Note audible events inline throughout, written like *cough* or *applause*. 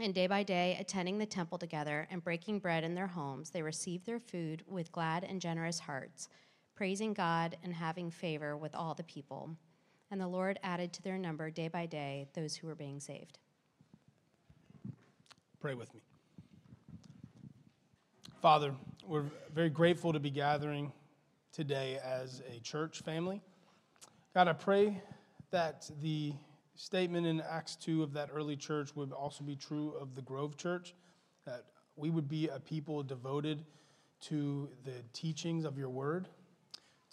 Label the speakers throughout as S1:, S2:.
S1: And day by day, attending the temple together and breaking bread in their homes, they received their food with glad and generous hearts, praising God and having favor with all the people. And the Lord added to their number day by day those who were being saved.
S2: Pray with me. Father, we're very grateful to be gathering today as a church family. God, I pray that the statement in Acts 2 of that early church would also be true of the Grove Church, that we would be a people devoted to the teachings of your word,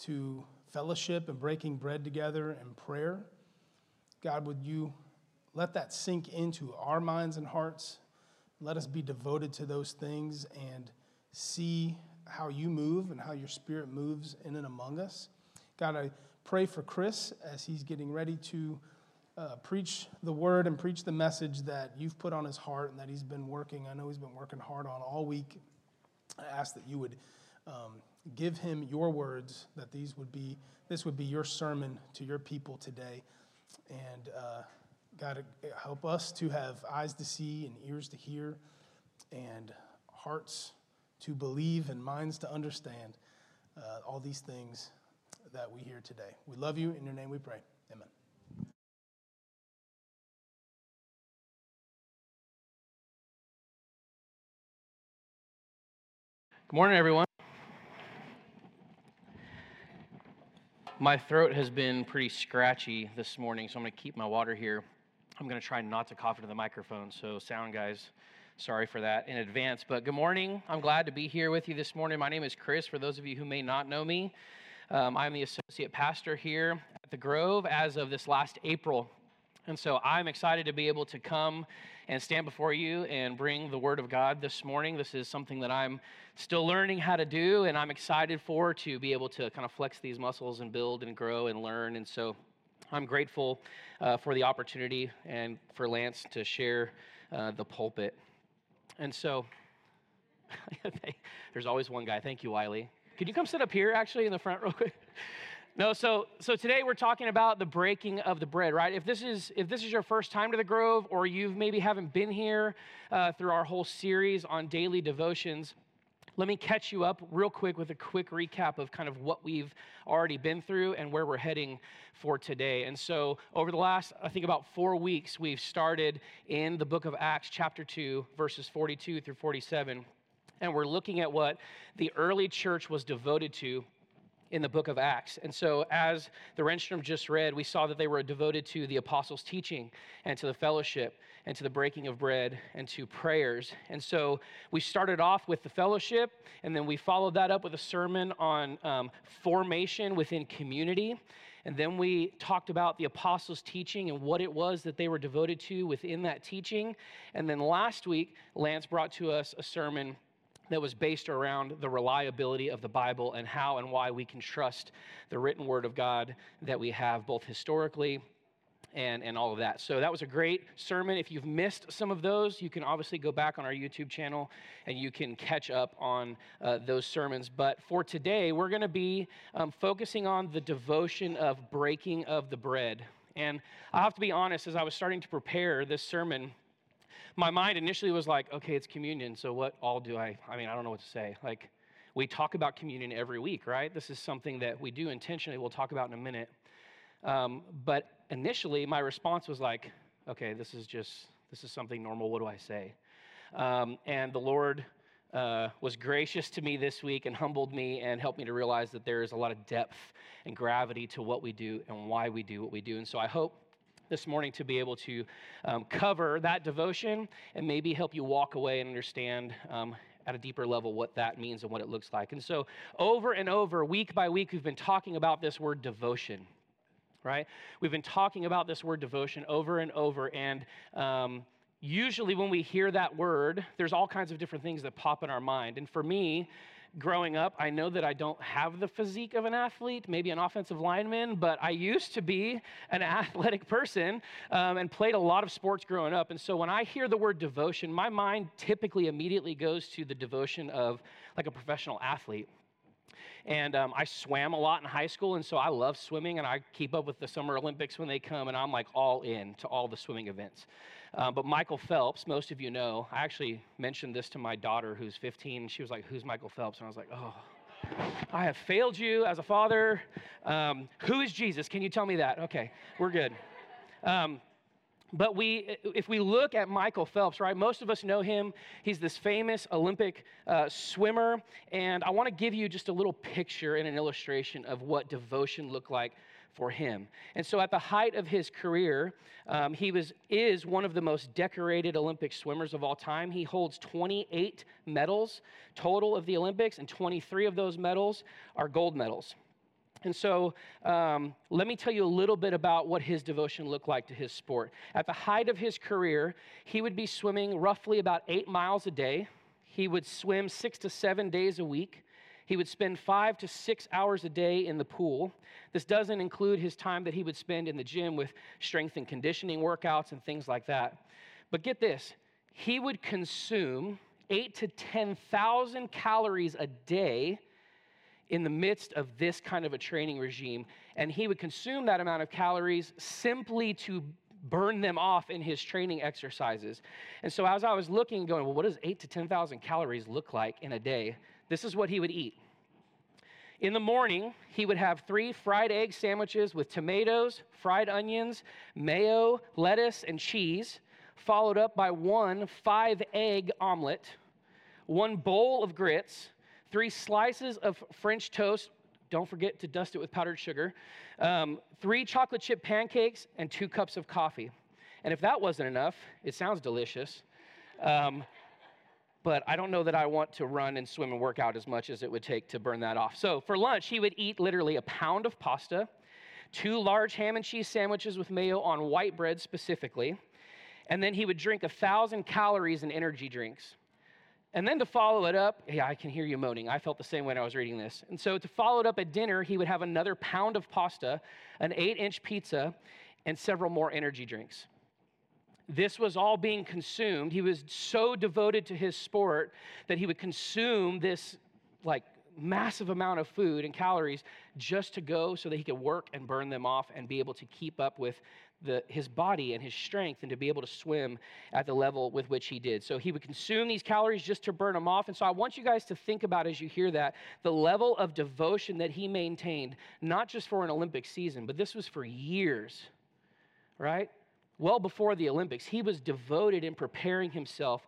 S2: to fellowship and breaking bread together and prayer. God, would you let that sink into our minds and hearts? Let us be devoted to those things and see how you move and how your spirit moves in and among us. God, I pray for Chris as he's getting ready to uh, preach the word and preach the message that you've put on his heart and that he's been working. I know he's been working hard on all week. I ask that you would um, give him your words, that these would be, this would be your sermon to your people today. And uh, God, help us to have eyes to see and ears to hear and hearts to believe and minds to understand uh, all these things that we hear today. We love you. In your name we pray.
S3: Good morning, everyone. My throat has been pretty scratchy this morning, so I'm going to keep my water here. I'm going to try not to cough into the microphone, so sound guys, sorry for that in advance. But good morning. I'm glad to be here with you this morning. My name is Chris, for those of you who may not know me. Um, I'm the associate pastor here at the Grove as of this last April. And so I'm excited to be able to come and stand before you and bring the Word of God this morning. This is something that I'm still learning how to do, and I'm excited for to be able to kind of flex these muscles and build and grow and learn. And so I'm grateful uh, for the opportunity and for Lance to share uh, the pulpit. And so *laughs* there's always one guy. Thank you, Wiley. Could you come sit up here actually in the front real quick? No, so so today we're talking about the breaking of the bread, right? If this is if this is your first time to the Grove, or you've maybe haven't been here uh, through our whole series on daily devotions, let me catch you up real quick with a quick recap of kind of what we've already been through and where we're heading for today. And so, over the last, I think, about four weeks, we've started in the book of Acts, chapter 2, verses 42 through 47. And we're looking at what the early church was devoted to in the book of Acts. And so, as the Renstrom just read, we saw that they were devoted to the apostles' teaching and to the fellowship and to the breaking of bread and to prayers. And so, we started off with the fellowship, and then we followed that up with a sermon on um, formation within community. And then we talked about the apostles' teaching and what it was that they were devoted to within that teaching. And then last week, Lance brought to us a sermon that was based around the reliability of the Bible and how and why we can trust the written word of God that we have both historically and, and all of that. So that was a great sermon. If you've missed some of those, you can obviously go back on our YouTube channel and you can catch up on uh, those sermons. But for today, we're going to be um, focusing on the devotion of breaking of the bread. And I have to be honest, as I was starting to prepare this sermon, my mind initially was like, okay, it's communion, so what all do I, I mean, I don't know what to say. Like, we talk about communion every week, right? This is something that we do intentionally, we'll talk about in a minute. Um, but initially, my response was like, okay, this is just, this is something normal, what do I say? Um, and the Lord uh, was gracious to me this week and humbled me and helped me to realize that there is a lot of depth and gravity to what we do and why we do what we do. And so I hope this morning to be able to um, cover that devotion and maybe help you walk away and understand um, at a deeper level what that means and what it looks like. And so, over and over, week by week, we've been talking about this word devotion, right? We've been talking about this word devotion over and over. And um, usually, when we hear that word, there's all kinds of different things that pop in our mind. And for me, growing up, I know that I don't have the physique of an athlete, maybe an offensive lineman, but I used to be an *laughs* athletic person um, and played a lot of sports growing up. And so when I hear the word devotion, my mind typically immediately goes to the devotion of like a professional athlete. And um, I swam a lot in high school, and so I love swimming, and I keep up with the Summer Olympics when they come, and I'm like all in to all the swimming events. Uh, but Michael Phelps, most of you know, I actually mentioned this to my daughter who's 15. She was like, Who's Michael Phelps? And I was like, Oh, I have failed you as a father. Um, who is Jesus? Can you tell me that? Okay, we're good. Um, but we, if we look at Michael Phelps, right, most of us know him. He's this famous Olympic uh, swimmer. And I want to give you just a little picture and an illustration of what devotion looked like for him. And so, at the height of his career, um, he was, is one of the most decorated Olympic swimmers of all time. He holds 28 medals total of the Olympics, and 23 of those medals are gold medals. And so, um, let me tell you a little bit about what his devotion looked like to his sport. At the height of his career, he would be swimming roughly about eight miles a day. He would swim six to seven days a week. He would spend five to six hours a day in the pool. This doesn't include his time that he would spend in the gym with strength and conditioning workouts and things like that. But get this he would consume eight to 10,000 calories a day in the midst of this kind of a training regime. And he would consume that amount of calories simply to burn them off in his training exercises. And so as I was looking, going, well, what does eight to 10,000 calories look like in a day? This is what he would eat. In the morning, he would have three fried egg sandwiches with tomatoes, fried onions, mayo, lettuce, and cheese, followed up by one five egg omelet, one bowl of grits, three slices of French toast. Don't forget to dust it with powdered sugar. Um, three chocolate chip pancakes and two cups of coffee. And if that wasn't enough, it sounds delicious. Um, but I don't know that I want to run and swim and work out as much as it would take to burn that off. So for lunch, he would eat literally a pound of pasta, two large ham and cheese sandwiches with mayo on white bread specifically, and then he would drink a thousand calories in energy drinks. And then to follow it up, yeah, I can hear you moaning. I felt the same way when I was reading this. And so to follow it up at dinner, he would have another pound of pasta, an eight inch pizza, and several more energy drinks this was all being consumed. He was so devoted to his sport that he would consume this like massive amount of food and calories just to go so that he could work and burn them off and be able to keep up with the, his body and his strength and to be able to swim at the level with which he did. So he would consume these calories just to burn them off. And so I want you guys to think about as you hear that the level of devotion that he maintained, not just for an Olympic season, but this was for years, right? Well before the Olympics, he was devoted in preparing himself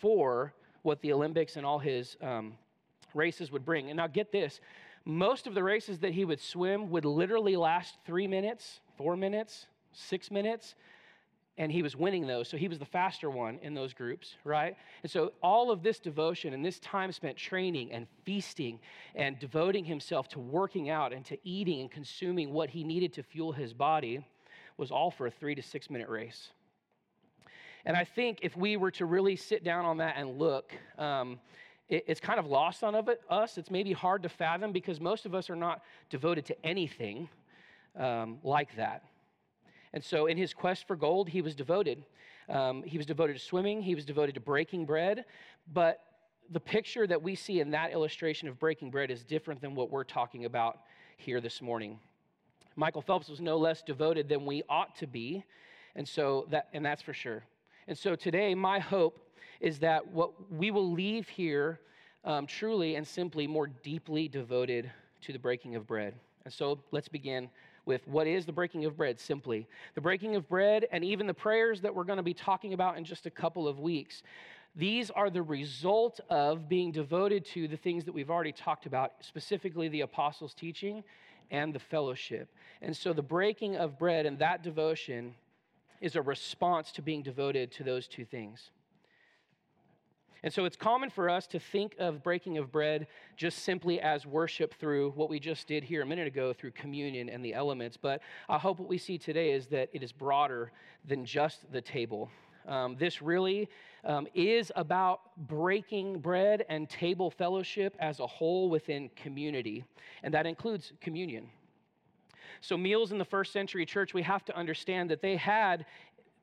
S3: for what the Olympics and all his um, races would bring. And now get this most of the races that he would swim would literally last three minutes, four minutes, six minutes. And he was winning those. So he was the faster one in those groups, right? And so all of this devotion and this time spent training and feasting and devoting himself to working out and to eating and consuming what he needed to fuel his body was all for a three to six minute race. And I think if we were to really sit down on that and look, um, it, it's kind of lost on of it, us. It's maybe hard to fathom because most of us are not devoted to anything um, like that. And so, in his quest for gold, he was devoted. Um, he was devoted to swimming, he was devoted to breaking bread. But the picture that we see in that illustration of breaking bread is different than what we're talking about here this morning. Michael Phelps was no less devoted than we ought to be, and so that and that's for sure. And so today, my hope is that what we will leave here um, truly and simply more deeply devoted to the breaking of bread. And so let's begin with what is the breaking of bread simply. The breaking of bread and even the prayers that we're going to be talking about in just a couple of weeks. These are the result of being devoted to the things that we've already talked about, specifically the apostles' teaching and the fellowship. And so the breaking of bread and that devotion is a response to being devoted to those two things. And so it's common for us to think of breaking of bread just simply as worship through what we just did here a minute ago through communion and the elements. But I hope what we see today is that it is broader than just the table. Um, this really um, is about breaking bread and table fellowship as a whole within community, and that includes communion. So, meals in the first century church, we have to understand that they had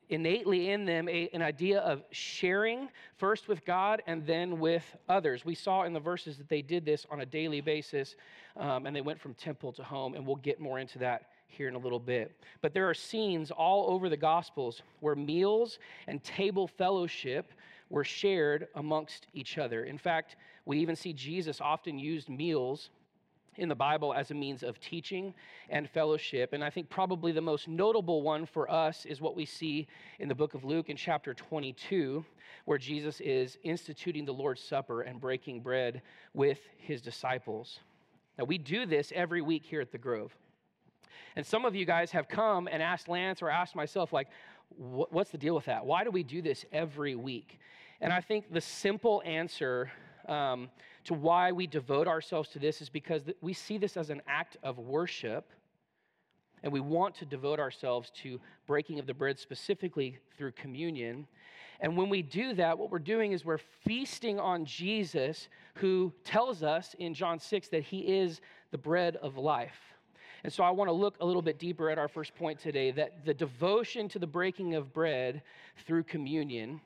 S3: innately in them a, an idea of sharing first with God and then with others. We saw in the verses that they did this on a daily basis, um, and they went from temple to home, and we'll get more into that here in a little bit. But there are scenes all over the Gospels where meals and table fellowship were shared amongst each other. In fact, we even see Jesus often used meals in the Bible as a means of teaching and fellowship. And I think probably the most notable one for us is what we see in the book of Luke in chapter 22, where Jesus is instituting the Lord's Supper and breaking bread with his disciples. Now, we do this every week here at the Grove. And some of you guys have come and asked Lance or asked myself, like, what's the deal with that? Why do we do this every week? And I think the simple answer um, to why we devote ourselves to this is because we see this as an act of worship. And we want to devote ourselves to breaking of the bread specifically through communion. And when we do that, what we're doing is we're feasting on Jesus, who tells us in John 6 that he is the bread of life. And so I want to look a little bit deeper at our first point today that the devotion to the breaking of bread through communion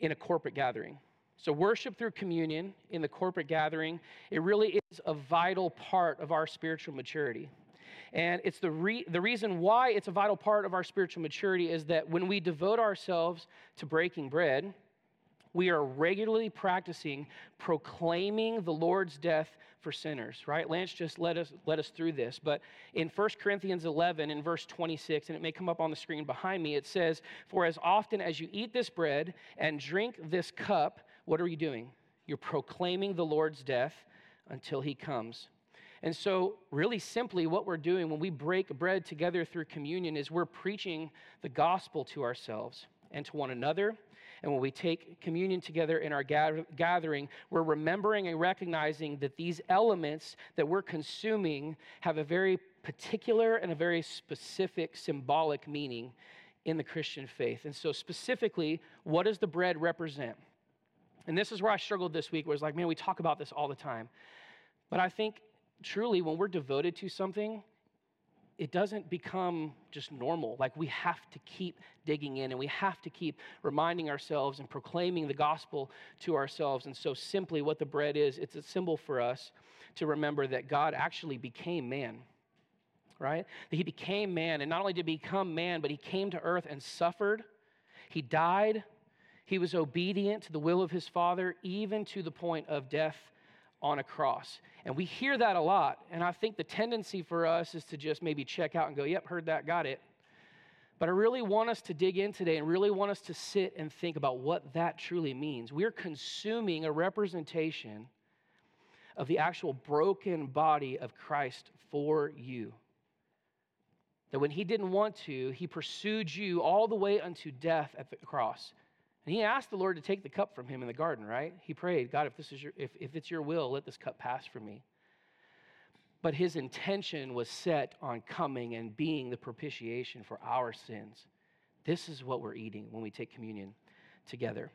S3: in a corporate gathering. So, worship through communion in the corporate gathering, it really is a vital part of our spiritual maturity. And it's the, re- the reason why it's a vital part of our spiritual maturity is that when we devote ourselves to breaking bread, we are regularly practicing proclaiming the Lord's death for sinners, right? Lance just led us, led us through this. But in 1 Corinthians 11, in verse 26, and it may come up on the screen behind me, it says, For as often as you eat this bread and drink this cup, what are you doing? You're proclaiming the Lord's death until he comes. And so, really simply, what we're doing when we break bread together through communion is we're preaching the gospel to ourselves and to one another and when we take communion together in our gathering, we're remembering and recognizing that these elements that we're consuming have a very particular and a very specific symbolic meaning in the Christian faith. And so, specifically, what does the bread represent? And this is where I struggled this week, where it's like, man, we talk about this all the time. But I think truly, when we're devoted to something, it doesn't become just normal. Like we have to keep digging in and we have to keep reminding ourselves and proclaiming the gospel to ourselves. And so, simply, what the bread is, it's a symbol for us to remember that God actually became man, right? That he became man. And not only did he become man, but he came to earth and suffered. He died. He was obedient to the will of his Father, even to the point of death on a cross. And we hear that a lot. And I think the tendency for us is to just maybe check out and go, yep, heard that, got it. But I really want us to dig in today and really want us to sit and think about what that truly means. We're consuming a representation of the actual broken body of Christ for you. That when he didn't want to, he pursued you all the way unto death at the cross. And he asked the Lord to take the cup from him in the garden, right? He prayed, God, if, this is your, if, if it's your will, let this cup pass from me. But his intention was set on coming and being the propitiation for our sins. This is what we're eating when we take communion together.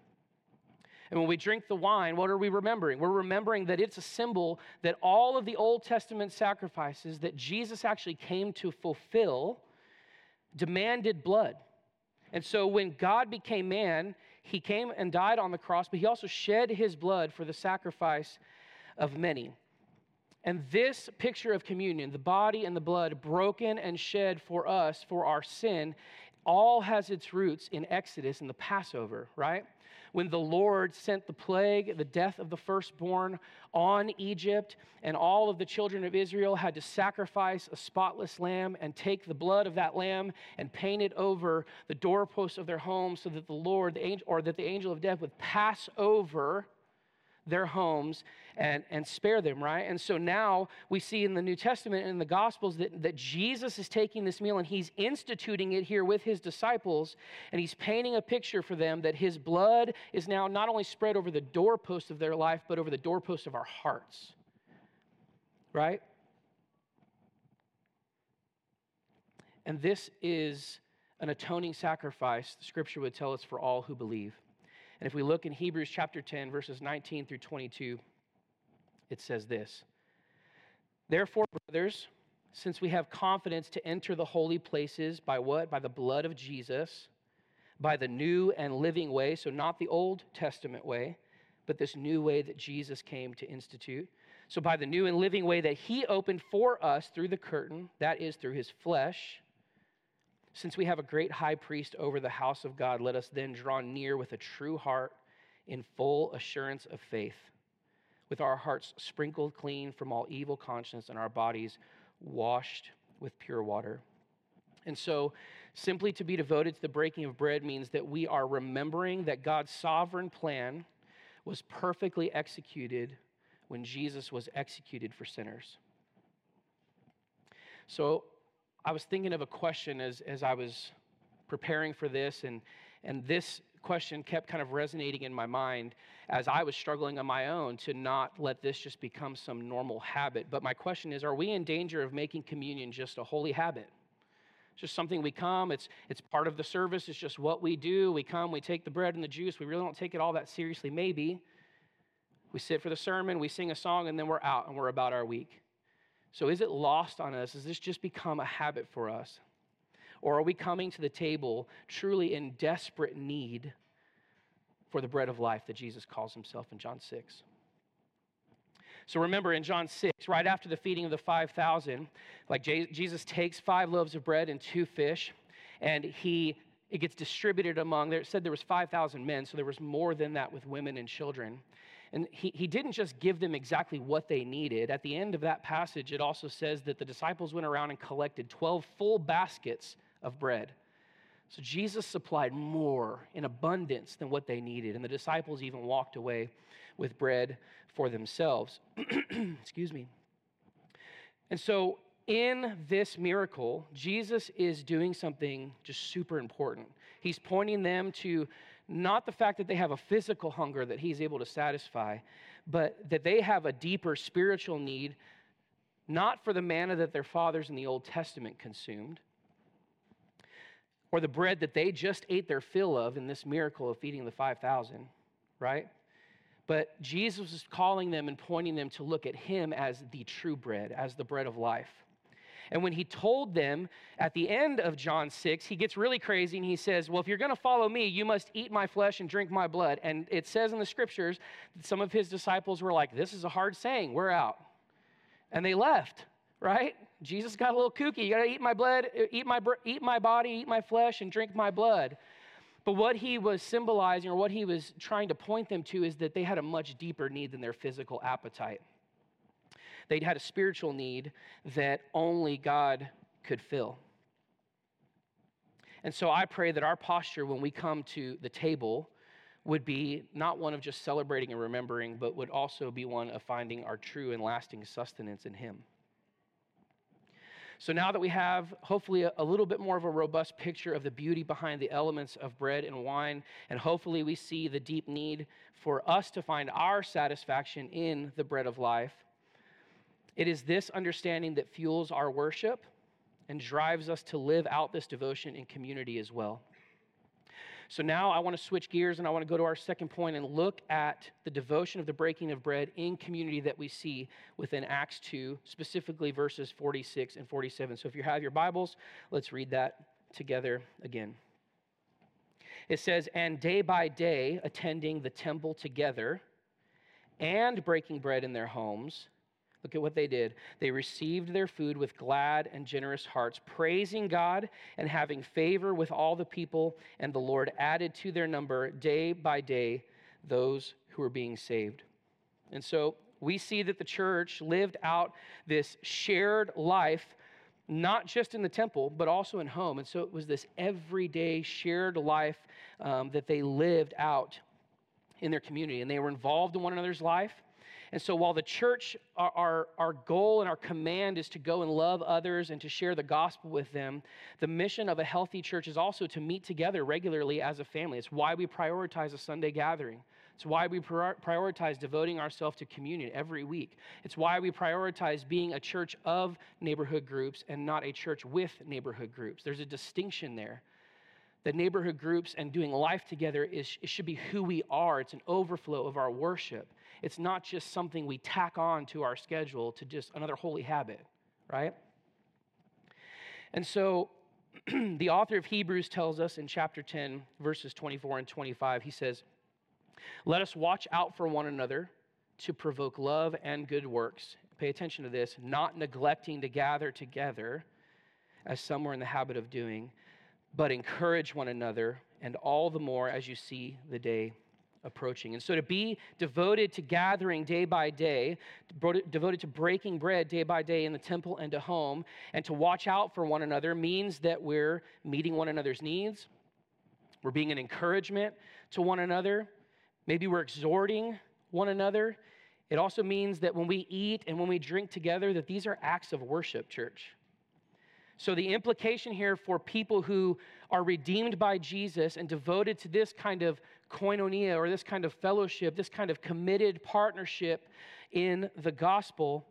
S3: And when we drink the wine, what are we remembering? We're remembering that it's a symbol that all of the Old Testament sacrifices that Jesus actually came to fulfill demanded blood. And so when God became man, he came and died on the cross, but he also shed his blood for the sacrifice of many. And this picture of communion, the body and the blood broken and shed for us for our sin, all has its roots in Exodus and the Passover, right? When the Lord sent the plague, the death of the firstborn on Egypt, and all of the children of Israel had to sacrifice a spotless lamb and take the blood of that lamb and paint it over the doorposts of their homes so that the Lord, the angel, or that the angel of death would pass over their homes and, and spare them, right? And so now we see in the New Testament and in the Gospels that, that Jesus is taking this meal and he's instituting it here with his disciples, and he's painting a picture for them that his blood is now not only spread over the doorpost of their life, but over the doorpost of our hearts, right? And this is an atoning sacrifice, the scripture would tell us, for all who believe. And if we look in Hebrews chapter 10, verses 19 through 22, it says this Therefore, brothers, since we have confidence to enter the holy places by what? By the blood of Jesus, by the new and living way, so not the Old Testament way, but this new way that Jesus came to institute. So, by the new and living way that he opened for us through the curtain, that is, through his flesh. Since we have a great high priest over the house of God, let us then draw near with a true heart in full assurance of faith, with our hearts sprinkled clean from all evil conscience and our bodies washed with pure water. And so, simply to be devoted to the breaking of bread means that we are remembering that God's sovereign plan was perfectly executed when Jesus was executed for sinners. So I was thinking of a question as, as I was preparing for this, and, and this question kept kind of resonating in my mind as I was struggling on my own to not let this just become some normal habit. But my question is are we in danger of making communion just a holy habit? It's just something we come, it's, it's part of the service, it's just what we do. We come, we take the bread and the juice, we really don't take it all that seriously, maybe. We sit for the sermon, we sing a song, and then we're out and we're about our week. So is it lost on us? Has this just become a habit for us? Or are we coming to the table truly in desperate need for the bread of life that Jesus calls himself in John 6? So remember in John 6, right after the feeding of the 5,000, like Jesus takes five loaves of bread and two fish, and he it gets distributed among there it said there was 5,000 men, so there was more than that with women and children. And he, he didn't just give them exactly what they needed. At the end of that passage, it also says that the disciples went around and collected 12 full baskets of bread. So Jesus supplied more in abundance than what they needed. And the disciples even walked away with bread for themselves. *clears throat* Excuse me. And so, in this miracle, Jesus is doing something just super important. He's pointing them to not the fact that they have a physical hunger that he's able to satisfy, but that they have a deeper spiritual need, not for the manna that their fathers in the Old Testament consumed, or the bread that they just ate their fill of in this miracle of feeding the 5,000, right? But Jesus is calling them and pointing them to look at him as the true bread, as the bread of life. And when he told them at the end of John 6, he gets really crazy and he says, Well, if you're going to follow me, you must eat my flesh and drink my blood. And it says in the scriptures that some of his disciples were like, This is a hard saying, we're out. And they left, right? Jesus got a little kooky. You got to eat my blood, eat my, eat my body, eat my flesh, and drink my blood. But what he was symbolizing or what he was trying to point them to is that they had a much deeper need than their physical appetite. They had a spiritual need that only God could fill. And so I pray that our posture when we come to the table would be not one of just celebrating and remembering, but would also be one of finding our true and lasting sustenance in Him. So now that we have hopefully a, little bit more of a robust picture of the beauty behind the elements of bread and wine, and hopefully we see the deep need for us to find our satisfaction in the bread of life, it is this understanding that fuels our worship and drives us to live out this devotion in community as well. So now I want to switch gears and I want to go to our second point and look at the devotion of the breaking of bread in community that we see within Acts 2, specifically verses 46 and 47. So if you have your Bibles, let's read that together again. It says, And day by day, attending the temple together and breaking bread in their homes, Look at what they did. They received their food with glad and generous hearts, praising God and having favor with all the people, and the Lord added to their number day by day those who were being saved. And so we see that the church lived out this shared life, not just in the temple, but also in home. And so it was this everyday shared life um, that they lived out in their community. And they were involved in one another's life. And so while the church, our, our, goal and our command is to go and love others and to share the gospel with them, the mission of a healthy church is also to meet together regularly as a family. It's why we prioritize a Sunday gathering. It's why we prioritize devoting ourselves to communion every week. It's why we prioritize being a church of neighborhood groups and not a church with neighborhood groups. There's a distinction there the neighborhood groups and doing life together is it should be who we are. It's an overflow of our worship. It's not just something we tack on to our schedule to just another holy habit, right? And so *clears throat* the author of Hebrews tells us in chapter 10, verses 24 and 25, he says, Let us watch out for one another to provoke love and good works. Pay attention to this, not neglecting to gather together as some were in the habit of doing, but encourage one another, and all the more as you see the day approaching. And so to be devoted to gathering day by day, devoted to breaking bread day by day in the temple and to home, and to watch out for one another means that we're meeting one another's needs. We're being an encouragement to one another. Maybe we're exhorting one another. It also means that when we eat and when we drink together, that these are acts of worship, church. So, the implication here for people who are redeemed by Jesus and devoted to this kind of koinonia or this kind of fellowship, this kind of committed partnership in the gospel,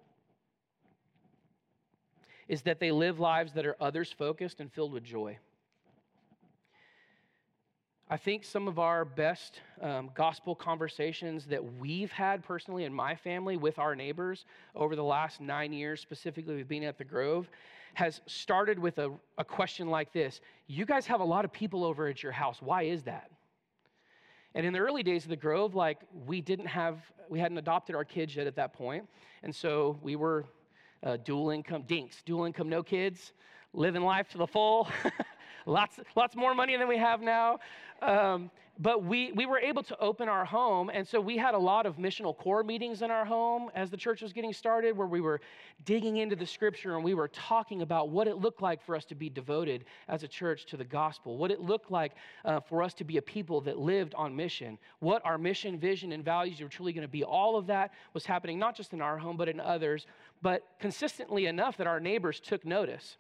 S3: is that they live lives that are others focused and filled with joy. I think some of our best um, gospel conversations that we've had personally in my family with our neighbors over the last nine years, specifically with being at the Grove, has started with a, a question like this You guys have a lot of people over at your house. Why is that? And in the early days of the Grove, like we didn't have, we hadn't adopted our kids yet at that point. And so we were uh, dual income dinks, dual income, no kids, living life to the full. *laughs* lots, lots more money than we have now. Um, but we, we were able to open our home. And so we had a lot of missional core meetings in our home as the church was getting started, where we were digging into the scripture and we were talking about what it looked like for us to be devoted as a church to the gospel, what it looked like uh, for us to be a people that lived on mission, what our mission, vision, and values were truly going to be. All of that was happening not just in our home, but in others, but consistently enough that our neighbors took notice.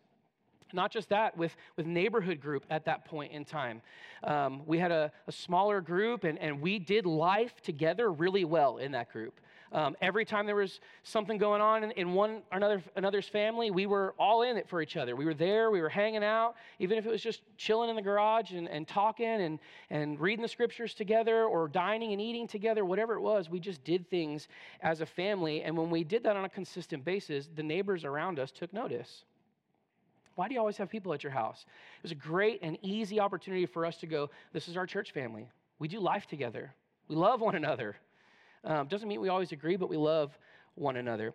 S3: Not just that, with, with neighborhood group at that point in time. Um, we had a, a, smaller group, and, and we did life together really well in that group. Um, every time there was something going on in, in one another another's family, we were all in it for each other. We were there, we were hanging out, even if it was just chilling in the garage and, and talking and, and reading the scriptures together or dining and eating together, whatever it was, we just did things as a family. And when we did that on a consistent basis, the neighbors around us took notice. Why do you always have people at your house? It was a great and easy opportunity for us to go, this is our church family. We do life together. We love one another. Um, doesn't mean we always agree, but we love one another.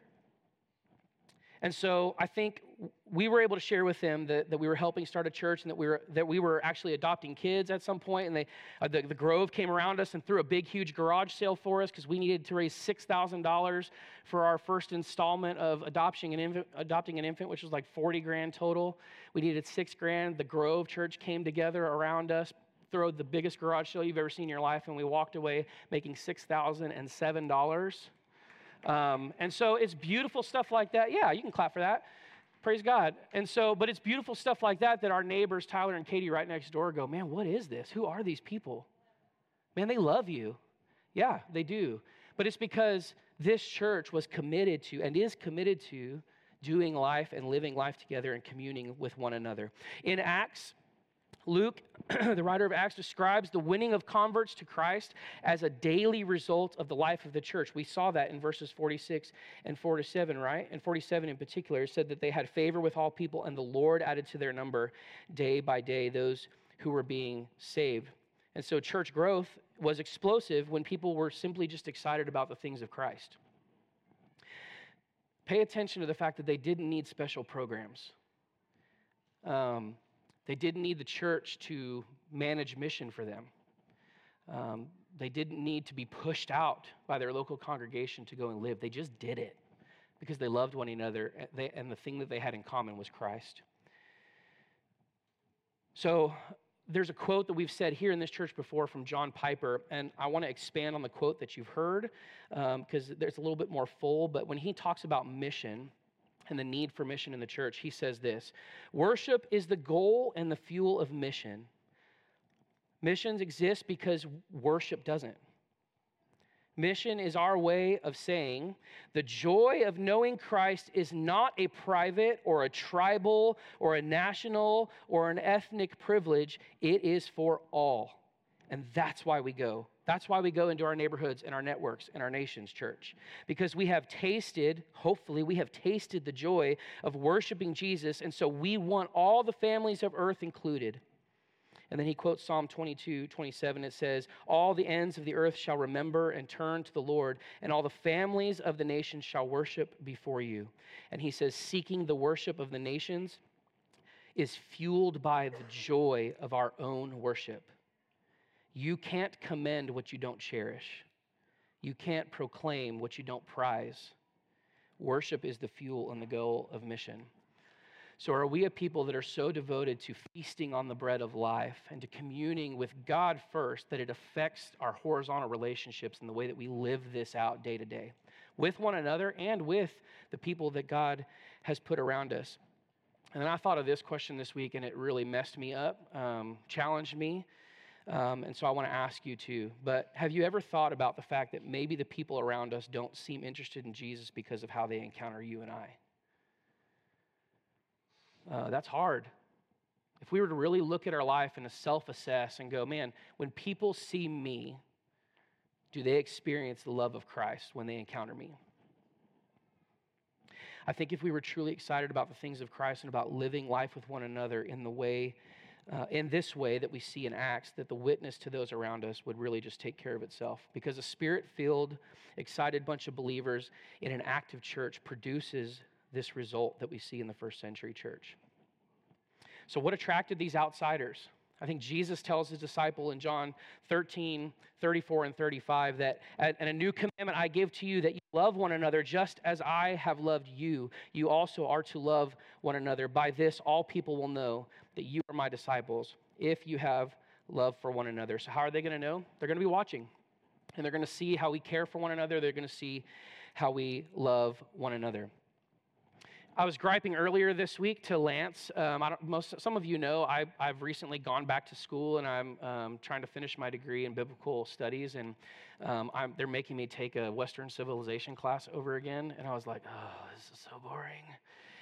S3: And so I think we were able to share with them that, that we were helping start a church and that we were, that we were actually adopting kids at some point. And they, uh, the, the Grove came around us and threw a big, huge garage sale for us because we needed to raise $6,000 for our first installment of adopting an, infant, adopting an infant, which was like 40 grand total. We needed six grand. The Grove Church came together around us, threw the biggest garage sale you've ever seen in your life, and we walked away making $6,007. Um, and so it's beautiful stuff like that. Yeah, you can clap for that. Praise God. And so, but it's beautiful stuff like that that our neighbors, Tyler and Katie, right next door, go, man, what is this? Who are these people? Man, they love you. Yeah, they do. But it's because this church was committed to and is committed to doing life and living life together and communing with one another. In Acts, Luke, *clears throat* the writer of Acts, describes the winning of converts to Christ as a daily result of the life of the church. We saw that in verses 46 and 47, right? And 47 in particular said that they had favor with all people, and the Lord added to their number day by day those who were being saved. And so church growth was explosive when people were simply just excited about the things of Christ. Pay attention to the fact that they didn't need special programs. Um, they didn't need the church to manage mission for them. Um, they didn't need to be pushed out by their local congregation to go and live. They just did it because they loved one another, and, they, and the thing that they had in common was Christ. So there's a quote that we've said here in this church before from John Piper, and I want to expand on the quote that you've heard because um, there's a little bit more full. But when he talks about mission, and the need for mission in the church, he says this Worship is the goal and the fuel of mission. Missions exist because worship doesn't. Mission is our way of saying the joy of knowing Christ is not a private or a tribal or a national or an ethnic privilege, it is for all. And that's why we go. That's why we go into our neighborhoods and our networks and our nation's church. Because we have tasted, hopefully, we have tasted the joy of worshiping Jesus. And so we want all the families of earth included. And then he quotes Psalm 22, 27. It says, All the ends of the earth shall remember and turn to the Lord, and all the families of the nations shall worship before you. And he says, Seeking the worship of the nations is fueled by the joy of our own worship. You can't commend what you don't cherish, you can't proclaim what you don't prize. Worship is the fuel and the goal of mission. So, are we a people that are so devoted to feasting on the bread of life and to communing with God first that it affects our horizontal relationships and the way that we live this out day to day with one another and with the people that God has put around us? And then I thought of this question this week and it really messed me up, um, challenged me. Um, and so I want to ask you too. But have you ever thought about the fact that maybe the people around us don't seem interested in Jesus because of how they encounter you and I? Uh, that's hard. If we were to really look at our life and self assess and go, man, when people see me, do they experience the love of Christ when they encounter me? I think if we were truly excited about the things of Christ and about living life with one another in the way, uh, in this way that we see in Acts, that the witness to those around us would really just take care of itself. Because a spirit filled, excited bunch of believers in an active church produces this result that we see in the first century church. So, what attracted these outsiders? I think Jesus tells his disciple in John 13, 34, and 35 that, and a new commandment I give to you that you love one another just as I have loved you. You also are to love one another. By this, all people will know that you are my disciples if you have love for one another. So, how are they going to know? They're going to be watching, and they're going to see how we care for one another. They're going to see how we love one another. I was griping earlier this week to Lance. Um, most, some of you know I, have recently gone back to school and I'm um, trying to finish my degree in biblical studies, and um, they're making me take a Western civilization class over again. And I was like, oh, this is so boring.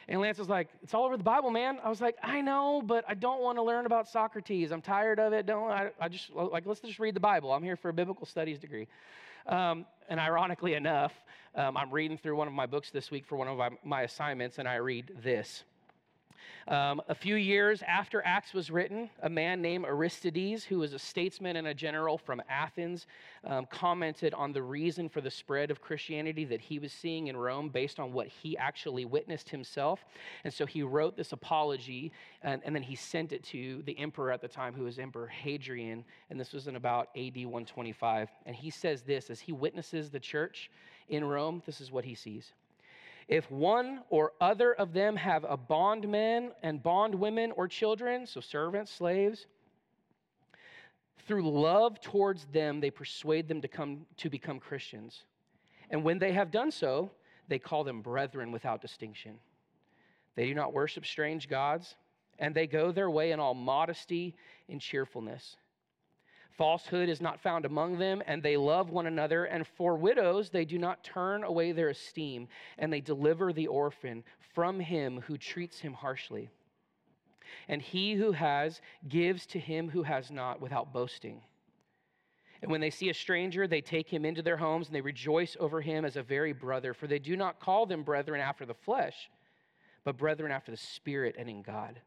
S3: And Lance was like, it's all over the Bible, man. I was like, I know, but I don't want to learn about Socrates. I'm tired of it. Don't I, I just like let's just read the Bible. I'm here for a biblical studies degree. Um, and ironically enough, um, I'm reading through one of my books this week for one of my, my assignments, and I read this. Um, a few years after Acts was written, a man named Aristides, who was a statesman and a general from Athens, um, commented on the reason for the spread of Christianity that he was seeing in Rome based on what he actually witnessed himself. And so he wrote this apology and, and then he sent it to the emperor at the time, who was Emperor Hadrian. And this was in about AD 125. And he says this as he witnesses the church in Rome, this is what he sees. If one or other of them have a bondman and bondwomen or children, so servants, slaves, through love towards them, they persuade them to come to become Christians. And when they have done so, they call them brethren without distinction. They do not worship strange gods, and they go their way in all modesty and cheerfulness. Falsehood is not found among them, and they love one another. And for widows, they do not turn away their esteem, and they deliver the orphan from him who treats him harshly. And he who has gives to him who has not without boasting. And when they see a stranger, they take him into their homes, and they rejoice over him as a very brother. For they do not call them brethren after the flesh, but brethren after the Spirit and in God.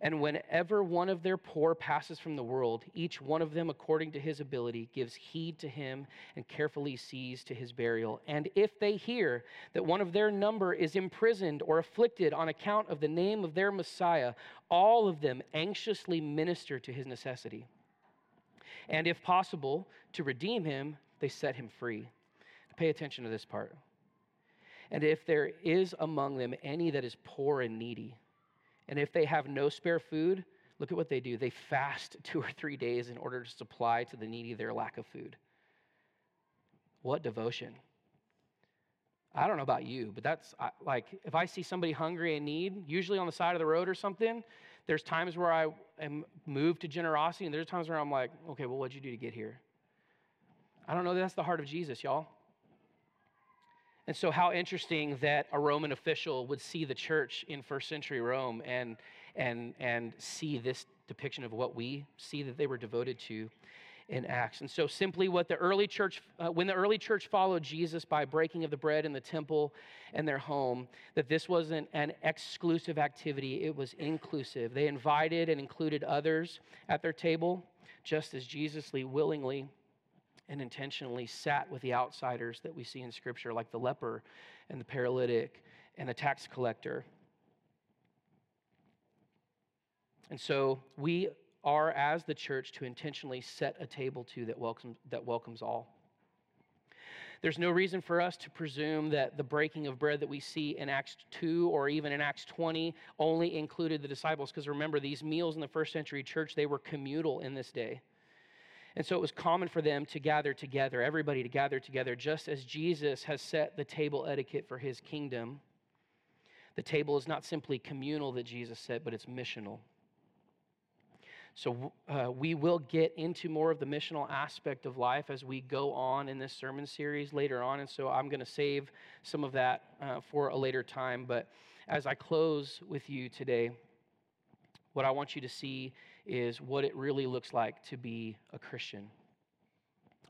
S3: And whenever one of their poor passes from the world, each one of them, according to his ability, gives heed to him and carefully sees to his burial. And if they hear that one of their number is imprisoned or afflicted on account of the name of their Messiah, all of them anxiously minister to his necessity. And if possible, to redeem him, they set him free. Pay attention to this part. And if there is among them any that is poor and needy, and if they have no spare food, look at what they do. They fast *laughs* two or three days in order to supply to the needy their lack of food. What devotion. I don't know about you, but that's like if I see somebody hungry and need, usually on the side of the road or something, there's times where I am moved to generosity, and there's times where I'm like, okay, well, what'd you do to get here? I don't know that's the heart of Jesus, y'all. And so, how interesting that a Roman official would see the church in first century Rome and, and, and see this depiction of what we see that they were devoted to in Acts. And so, simply what the early church, uh, when the early church followed Jesus by breaking of the bread in the temple and their home, that this wasn't an exclusive activity, it was inclusive. They invited and included others at their table, just as Jesus willingly and intentionally sat with the outsiders that we see in Scripture, like the leper and the paralytic and the tax collector. And so we are, as the church, to intentionally set a table to that welcomes, that welcomes all. There's no reason for us to presume that the breaking of bread that we see in Acts 2 or even in Acts 20 only included the disciples, because remember, these meals in the first century church, they were communal in this day. And so it was common for them to gather together, everybody to gather together, just as Jesus has set the table etiquette for his kingdom. The table is not simply communal that Jesus set, but it's missional. So uh, we will get into more of the missional aspect of life as we go on in this sermon series later on. And so I'm going to save some of that uh, for a later time. But as I close with you today, what I want you to see is what it really looks like to be a Christian.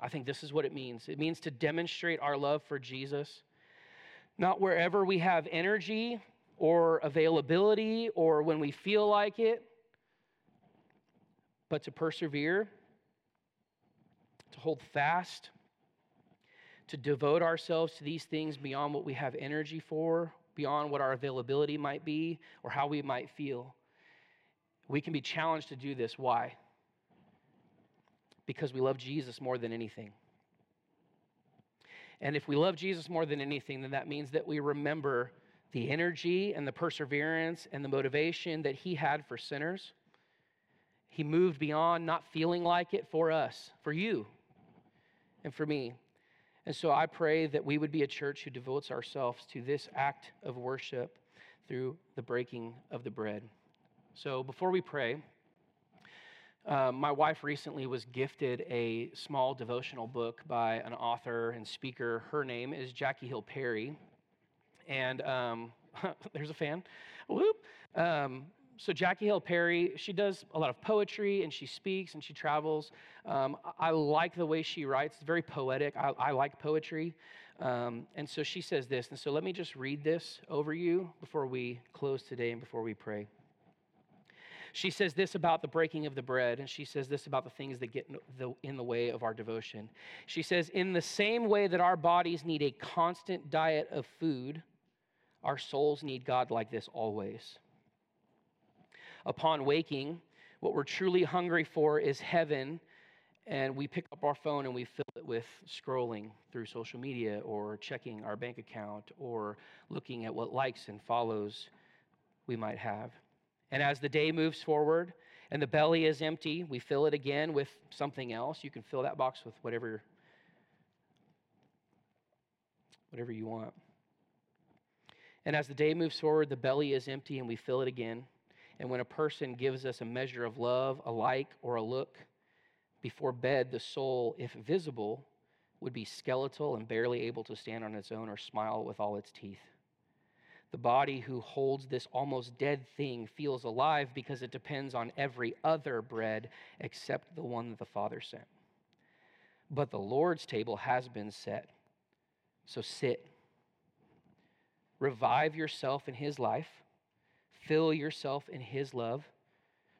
S3: I think this is what it means it means to demonstrate our love for Jesus, not wherever we have energy or availability or when we feel like it, but to persevere, to hold fast, to devote ourselves to these things beyond what we have energy for, beyond what our availability might be, or how we might feel. We can be challenged to do this. Why? Because we love Jesus more than anything. And if we love Jesus more than anything, then that means that we remember the energy and the perseverance and the motivation that he had for sinners he moved beyond not feeling like it for us, for you, and for me. And so I pray that we would be a church who devotes ourselves to this act of worship through the breaking of the bread. So before we pray, uh, my wife recently was gifted a small devotional book by an author and speaker. Her name is Jackie Hill Perry. And um, *laughs* there's a fan. Whoop. Um, so Jackie Hill Perry, she does a lot of poetry and she speaks and she travels. Um, I like the way she writes; it's very poetic. I, I like poetry, um, and so she says this. And so let me just read this over you before we close today and before we pray. She says this about the breaking of the bread, and she says this about the things that get in the, way of our devotion. She says, In the same way that our bodies need a constant diet of food, our souls need God like this always upon waking, what we're truly hungry for is heaven, and we pick up our phone and we fill it with scrolling through social media or checking our bank account or looking at what likes and follows we might have. And as the day moves forward and the belly is empty, we fill it again with something else. You can fill that box with whatever whatever you want. And as the day moves forward, the belly is empty and we fill it again. And when a person gives us a measure of love, a like, or a look, before bed, the soul, if visible, would be skeletal and barely able to stand on its own or smile with all its teeth. The body who holds this almost dead thing feels alive because it depends on every other bread except the one that the Father sent. But the Lord's table has been set. So sit. Revive yourself in His life Fill yourself in His love.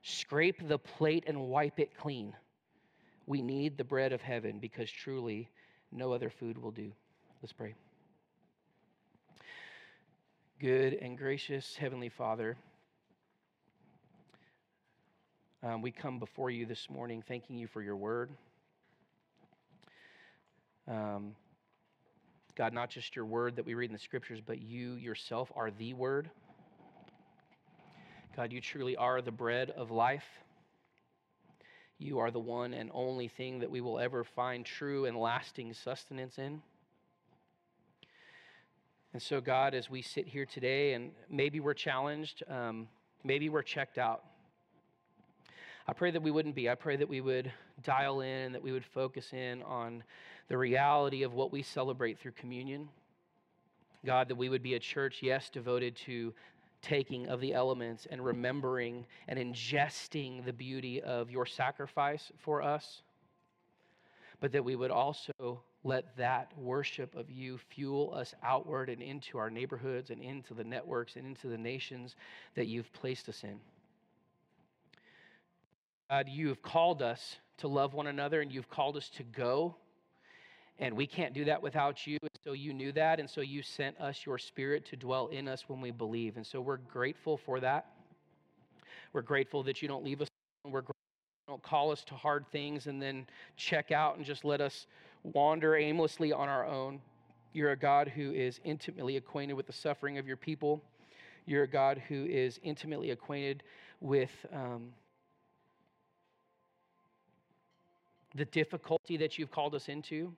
S3: Scrape the plate and wipe it clean. We need the bread of heaven because truly no other food will do. Let's pray. Good and gracious Heavenly Father, um, we come before you this morning thanking you for your word. Um, God, not just your word that we read in the scriptures, but you yourself are the word. God, you truly are the bread of life. You are the one and only thing that we will ever find true and lasting sustenance in. And so, God, as we sit here today and maybe we're challenged, um, maybe we're checked out. I pray that we wouldn't be. I pray that we would dial in, and that we would focus in on the reality of what we celebrate through communion. God, that we would be a church, yes, devoted to taking of the elements and remembering and ingesting the beauty of your sacrifice for us, but that we would also let that worship of you fuel us outward and into our neighborhoods and into the networks and into the nations that you've placed us in. God, you have called us to love one another and you've called us to go. And we can't do that without you. And so you knew that. And so you sent us your spirit to dwell in us when we believe. And so we're grateful for that. We're grateful that you don't leave us. We're grateful you call us to hard things and then check out and just let us wander aimlessly on our own. You're a God who is intimately acquainted with the suffering of your people. You're a God who is intimately acquainted with. Um, the difficulty that you've called us into.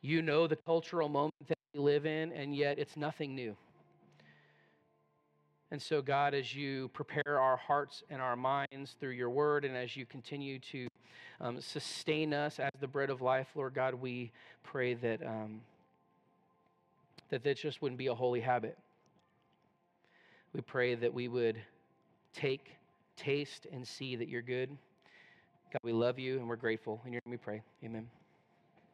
S3: You know the cultural moment that we live in, and yet it's nothing new. And so, God, as you prepare our hearts and our minds through your word, and as you continue to um, sustain us as the bread of life, Lord God, we pray that, um, that this just wouldn't be a holy habit. We pray that we would take, taste, and see that you're good. God, we love you and we're grateful. In your name we pray. Amen.